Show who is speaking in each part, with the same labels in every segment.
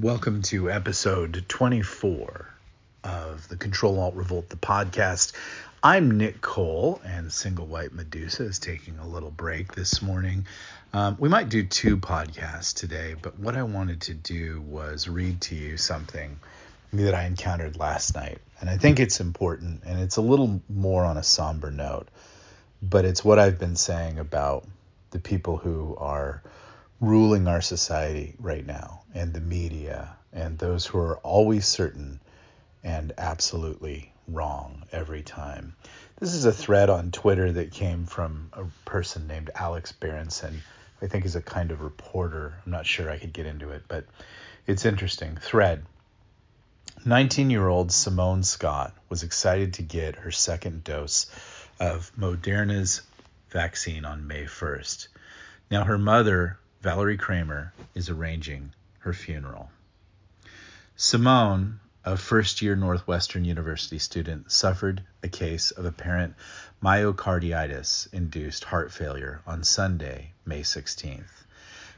Speaker 1: Welcome to episode 24 of the Control Alt Revolt, the podcast. I'm Nick Cole, and Single White Medusa is taking a little break this morning. Um, we might do two podcasts today, but what I wanted to do was read to you something that I encountered last night. And I think it's important, and it's a little more on a somber note, but it's what I've been saying about the people who are ruling our society right now and the media and those who are always certain and absolutely wrong every time. This is a thread on Twitter that came from a person named Alex Berenson. I think is a kind of reporter. I'm not sure I could get into it, but it's interesting. Thread. 19 year old Simone Scott was excited to get her second dose of Moderna's vaccine on May 1st. Now, her mother Valerie Kramer is arranging her funeral. Simone, a first year Northwestern University student, suffered a case of apparent myocarditis induced heart failure on Sunday, May 16th.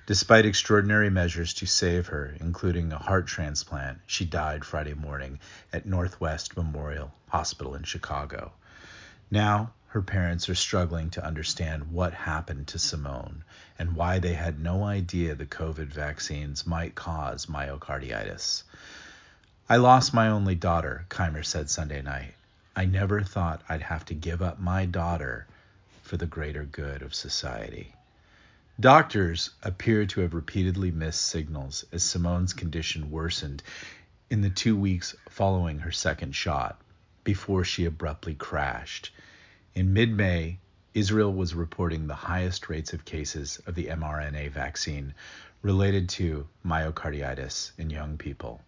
Speaker 1: Despite extraordinary measures to save her, including a heart transplant, she died Friday morning at Northwest Memorial Hospital in Chicago. Now, her parents are struggling to understand what happened to Simone and why they had no idea the COVID vaccines might cause myocarditis. I lost my only daughter, Keimer said Sunday night. I never thought I'd have to give up my daughter for the greater good of society. Doctors appear to have repeatedly missed signals as Simone's condition worsened in the two weeks following her second shot before she abruptly crashed in mid May, Israel was reporting the highest rates of cases of the mRNA vaccine related to myocarditis in young people.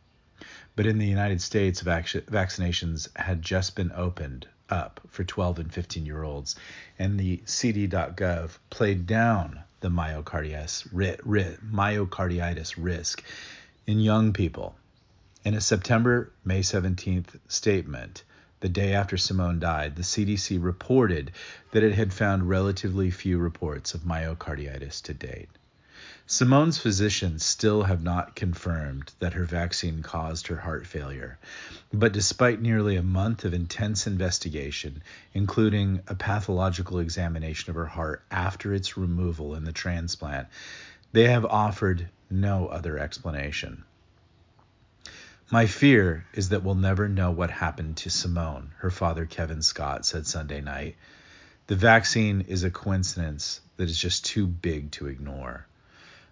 Speaker 1: But in the United States, vac- vaccinations had just been opened up for 12 and 15 year olds, and the CD.gov played down the myocarditis, ri- ri- myocarditis risk in young people. In a September May 17th statement, the day after Simone died, the CDC reported that it had found relatively few reports of myocarditis to date. Simone's physicians still have not confirmed that her vaccine caused her heart failure, but despite nearly a month of intense investigation, including a pathological examination of her heart after its removal in the transplant, they have offered no other explanation. My fear is that we'll never know what happened to Simone, her father Kevin Scott said Sunday night. The vaccine is a coincidence that is just too big to ignore.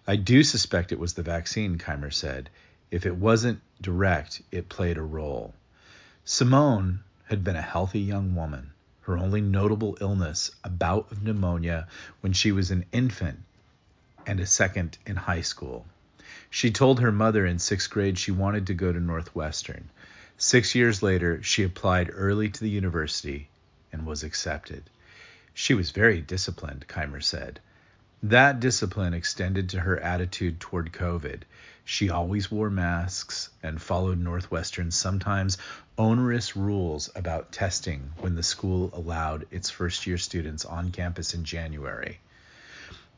Speaker 1: I do suspect it was the vaccine, Keimer said. If it wasn't direct, it played a role. Simone had been a healthy young woman, her only notable illness a bout of pneumonia when she was an infant and a second in high school. She told her mother in sixth grade she wanted to go to Northwestern. Six years later, she applied early to the university and was accepted. She was very disciplined, Keimer said. That discipline extended to her attitude toward COVID. She always wore masks and followed Northwestern's sometimes onerous rules about testing when the school allowed its first year students on campus in January.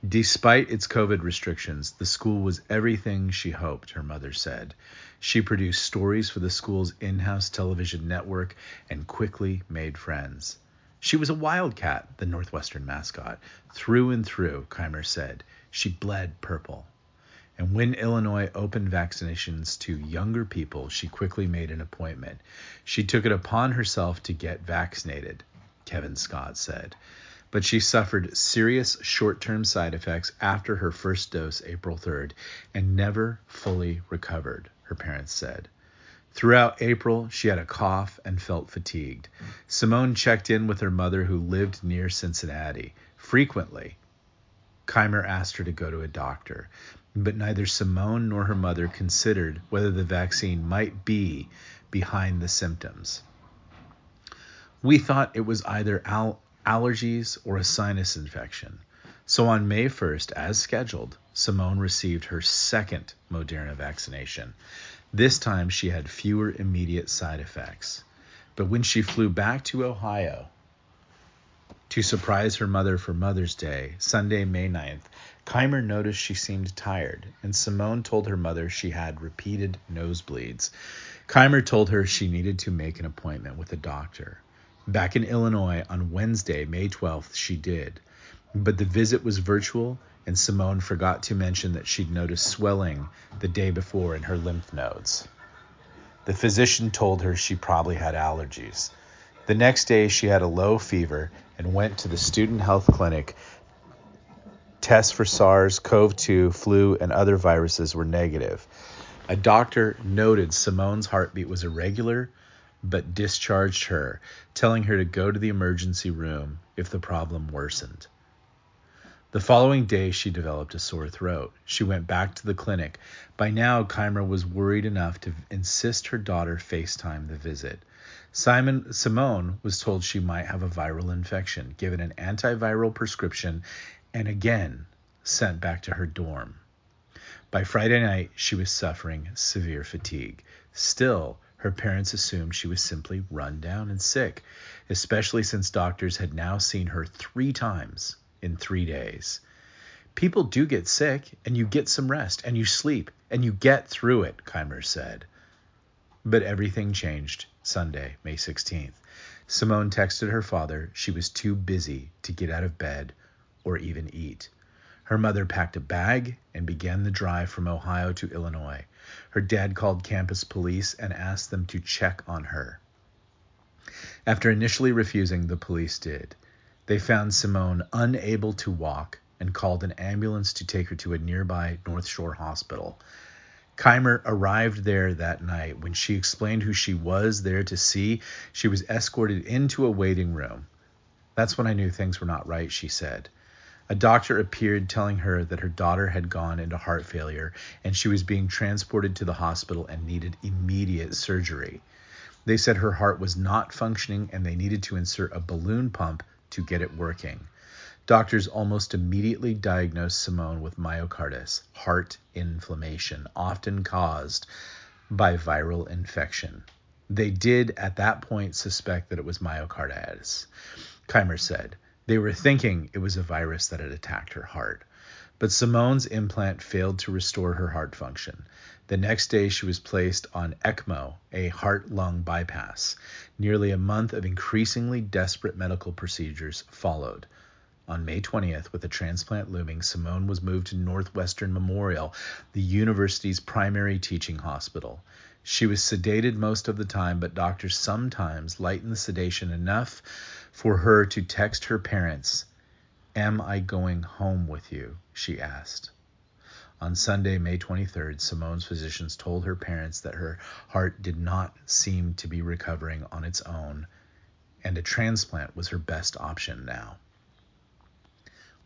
Speaker 1: Despite its COVID restrictions, the school was everything she hoped, her mother said. She produced stories for the school's in house television network and quickly made friends. She was a wildcat, the Northwestern mascot, through and through, Keimer said. She bled purple. And when Illinois opened vaccinations to younger people, she quickly made an appointment. She took it upon herself to get vaccinated, Kevin Scott said but she suffered serious short term side effects after her first dose April 3rd and never fully recovered, her parents said. Throughout April, she had a cough and felt fatigued. Simone checked in with her mother, who lived near Cincinnati, frequently. Keimer asked her to go to a doctor, but neither Simone nor her mother considered whether the vaccine might be behind the symptoms. We thought it was either al- allergies, or a sinus infection. So on May 1st, as scheduled, Simone received her second Moderna vaccination. This time she had fewer immediate side effects. But when she flew back to Ohio To surprise her mother for Mother's Day, Sunday, May 9th, Keimer noticed she seemed tired, and Simone told her mother she had repeated nosebleeds. Keimer told her she needed to make an appointment with a doctor. Back in Illinois on Wednesday, May 12th, she did. But the visit was virtual, and Simone forgot to mention that she'd noticed swelling the day before in her lymph nodes. The physician told her she probably had allergies. The next day, she had a low fever and went to the student health clinic. Tests for SARS CoV 2, flu, and other viruses were negative. A doctor noted Simone's heartbeat was irregular but discharged her, telling her to go to the emergency room if the problem worsened. The following day, she developed a sore throat. She went back to the clinic. By now, Keimer was worried enough to insist her daughter FaceTime the visit. Simon Simone was told she might have a viral infection, given an antiviral prescription, and again sent back to her dorm. By Friday night, she was suffering severe fatigue. Still, her parents assumed she was simply run down and sick, especially since doctors had now seen her three times in three days. People do get sick, and you get some rest, and you sleep, and you get through it, Keimer said. But everything changed Sunday, May 16th. Simone texted her father she was too busy to get out of bed or even eat. Her mother packed a bag and began the drive from Ohio to Illinois. Her dad called campus police and asked them to check on her. After initially refusing, the police did. They found Simone unable to walk and called an ambulance to take her to a nearby North Shore hospital. Keimer arrived there that night. When she explained who she was there to see, she was escorted into a waiting room. That's when I knew things were not right, she said. A doctor appeared telling her that her daughter had gone into heart failure and she was being transported to the hospital and needed immediate surgery. They said her heart was not functioning and they needed to insert a balloon pump to get it working. Doctors almost immediately diagnosed Simone with myocarditis, heart inflammation, often caused by viral infection. They did at that point suspect that it was myocarditis. Keimer said they were thinking it was a virus that had attacked her heart. But Simone's implant failed to restore her heart function. The next day, she was placed on ECMO, a heart lung bypass. Nearly a month of increasingly desperate medical procedures followed. On May 20th, with a transplant looming, Simone was moved to Northwestern Memorial, the university's primary teaching hospital. She was sedated most of the time, but doctors sometimes lightened the sedation enough for her to text her parents, Am I going home with you? she asked. On Sunday, May 23rd, Simone's physicians told her parents that her heart did not seem to be recovering on its own, and a transplant was her best option now.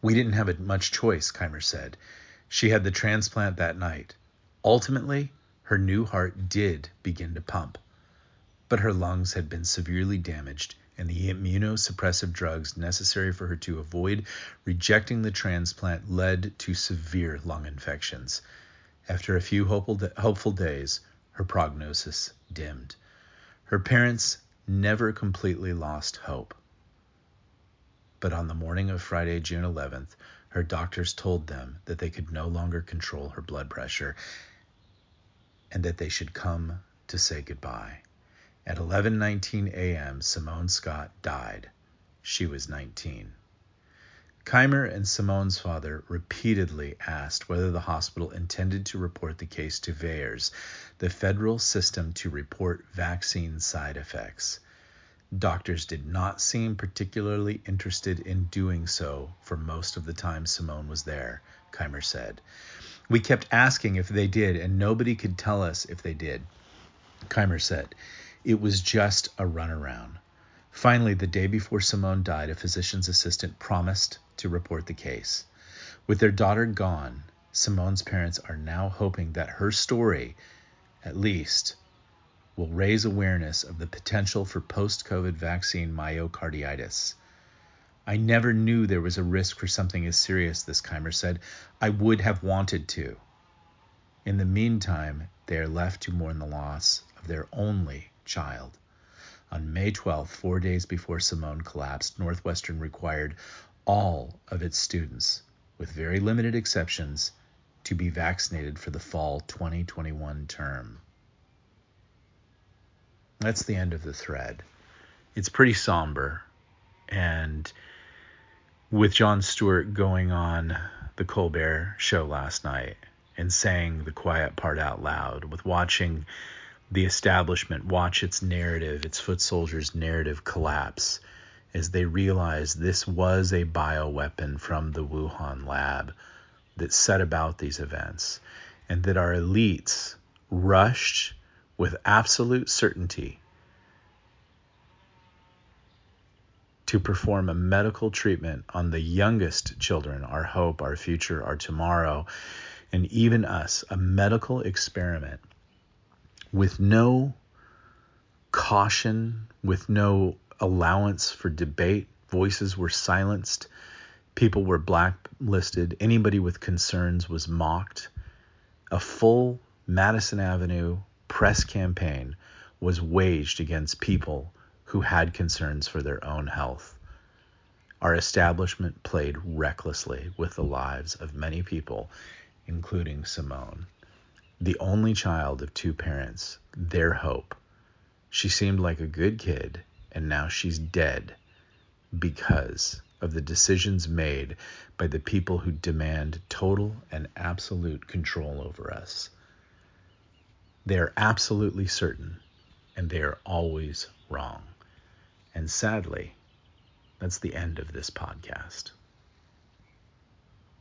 Speaker 1: We didn't have much choice, Keimer said. She had the transplant that night. Ultimately, her new heart did begin to pump, but her lungs had been severely damaged, and the immunosuppressive drugs necessary for her to avoid rejecting the transplant led to severe lung infections. After a few hopeful days, her prognosis dimmed. Her parents never completely lost hope. But on the morning of Friday, June 11th, her doctors told them that they could no longer control her blood pressure and that they should come to say goodbye. At 11:19 a.m., Simone Scott died. She was 19. Keimer and Simone's father repeatedly asked whether the hospital intended to report the case to VAERS, the federal system to report vaccine side effects. Doctors did not seem particularly interested in doing so for most of the time Simone was there, Keimer said. We kept asking if they did, and nobody could tell us if they did. Keimer said, It was just a runaround. Finally, the day before Simone died, a physician's assistant promised to report the case. With their daughter gone, Simone's parents are now hoping that her story, at least, will raise awareness of the potential for post COVID vaccine myocarditis. I never knew there was a risk for something as serious, this Keimer said. I would have wanted to. In the meantime, they are left to mourn the loss of their only child. On May 12th, four days before Simone collapsed, Northwestern required all of its students, with very limited exceptions, to be vaccinated for the fall 2021 term. That's the end of the thread. It's pretty somber. And with Jon Stewart going on the Colbert show last night and saying the quiet part out loud, with watching the establishment watch its narrative, its foot soldiers' narrative collapse as they realize this was a bioweapon from the Wuhan lab that set about these events, and that our elites rushed with absolute certainty to perform a medical treatment on the youngest children, our hope, our future, our tomorrow, and even us, a medical experiment with no caution, with no allowance for debate. Voices were silenced. People were blacklisted. Anybody with concerns was mocked. A full Madison Avenue press campaign was waged against people who had concerns for their own health. Our establishment played recklessly with the lives of many people, including Simone. The only child of two parents, their hope. She seemed like a good kid, and now she's dead because of the decisions made by the people who demand total and absolute control over us. They are absolutely certain, and they are always wrong. And sadly, that's the end of this podcast.